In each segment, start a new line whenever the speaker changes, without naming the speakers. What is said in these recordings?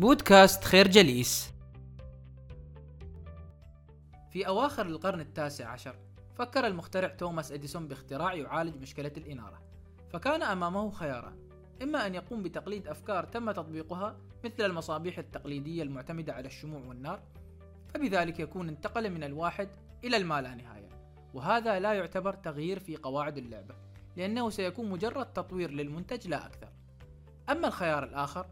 بودكاست خير جليس. في أواخر القرن التاسع عشر فكر المخترع توماس إديسون باختراع يعالج مشكلة الإنارة. فكان أمامه خياران إما أن يقوم بتقليد أفكار تم تطبيقها مثل المصابيح التقليدية المعتمدة على الشموع والنار فبذلك يكون انتقل من الواحد إلى المالانهاية وهذا لا يعتبر تغيير في قواعد اللعبة لأنه سيكون مجرد تطوير للمنتج لا أكثر. أما الخيار الآخر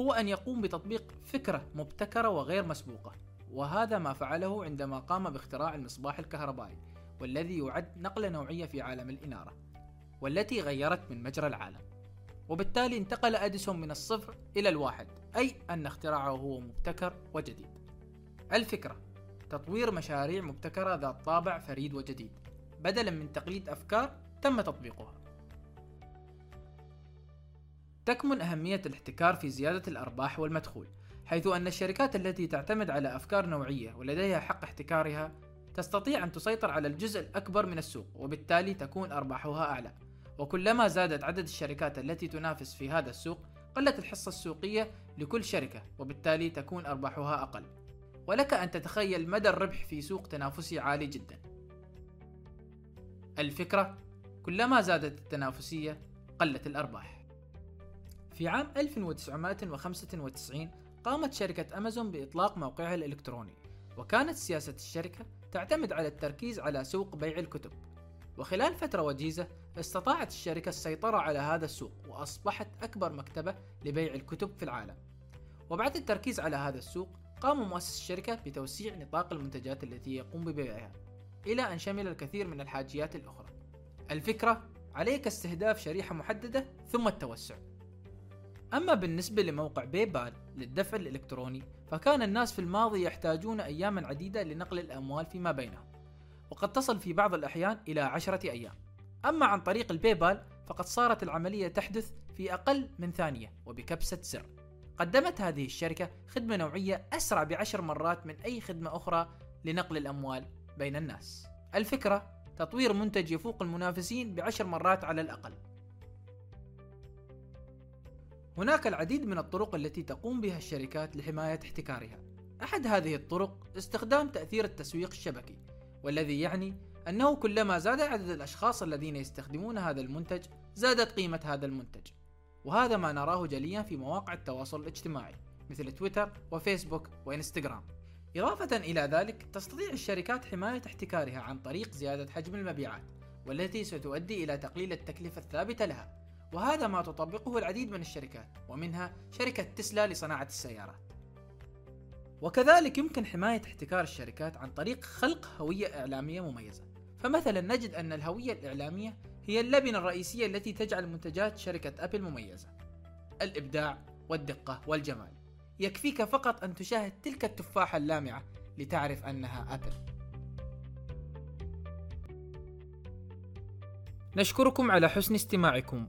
هو أن يقوم بتطبيق فكرة مبتكرة وغير مسبوقة وهذا ما فعله عندما قام باختراع المصباح الكهربائي والذي يعد نقلة نوعية في عالم الإنارة والتي غيرت من مجرى العالم. وبالتالي انتقل أديسون من الصفر إلى الواحد أي أن اختراعه هو مبتكر وجديد. الفكرة تطوير مشاريع مبتكرة ذات طابع فريد وجديد. بدلا من تقليد أفكار تم تطبيقها. تكمن أهمية الاحتكار في زيادة الأرباح والمدخول حيث أن الشركات التي تعتمد على أفكار نوعية ولديها حق احتكارها تستطيع أن تسيطر على الجزء الأكبر من السوق وبالتالي تكون أرباحها أعلى. وكلما زادت عدد الشركات التي تنافس في هذا السوق قلت الحصة السوقية لكل شركة وبالتالي تكون أرباحها أقل. ولك أن تتخيل مدى الربح في سوق تنافسي عالي جدا. الفكرة كلما زادت التنافسية قلت الأرباح. في عام 1995 قامت شركة أمازون بإطلاق موقعها الإلكتروني وكانت سياسة الشركة تعتمد على التركيز على سوق بيع الكتب. وخلال فترة وجيزة استطاعت الشركة السيطرة على هذا السوق وأصبحت أكبر مكتبة لبيع الكتب في العالم. وبعد التركيز على هذا السوق قام مؤسس الشركة بتوسيع نطاق المنتجات التي يقوم ببيعها إلى أن شمل الكثير من الحاجيات الأخرى. الفكرة عليك استهداف شريحة محددة ثم التوسع. أما بالنسبة لموقع بيبال للدفع الإلكتروني فكان الناس في الماضي يحتاجون أياما عديدة لنقل الأموال فيما بينهم وقد تصل في بعض الأحيان إلى عشرة أيام. أما عن طريق البيبال فقد صارت العملية تحدث في أقل من ثانية وبكبسة سر. قدمت هذه الشركة خدمة نوعية أسرع بعشر مرات من أي خدمة أخرى لنقل الأموال بين الناس. الفكرة تطوير منتج يفوق المنافسين بعشر مرات على الأقل. هناك العديد من الطرق التي تقوم بها الشركات لحماية احتكارها. أحد هذه الطرق استخدام تأثير التسويق الشبكي، والذي يعني أنه كلما زاد عدد الأشخاص الذين يستخدمون هذا المنتج، زادت قيمة هذا المنتج. وهذا ما نراه جليا في مواقع التواصل الاجتماعي مثل تويتر وفيسبوك وإنستغرام. إضافة إلى ذلك، تستطيع الشركات حماية احتكارها عن طريق زيادة حجم المبيعات، والتي ستؤدي إلى تقليل التكلفة الثابتة لها، وهذا ما تطبقه العديد من الشركات ومنها شركة تسلا لصناعة السيارات. وكذلك يمكن حماية احتكار الشركات عن طريق خلق هوية إعلامية مميزة. فمثلا نجد أن الهوية الإعلامية هي اللبنة الرئيسية التي تجعل منتجات شركة أبل مميزة. الإبداع والدقة والجمال. يكفيك فقط أن تشاهد تلك التفاحة اللامعة لتعرف أنها أبل. نشكركم على حسن استماعكم.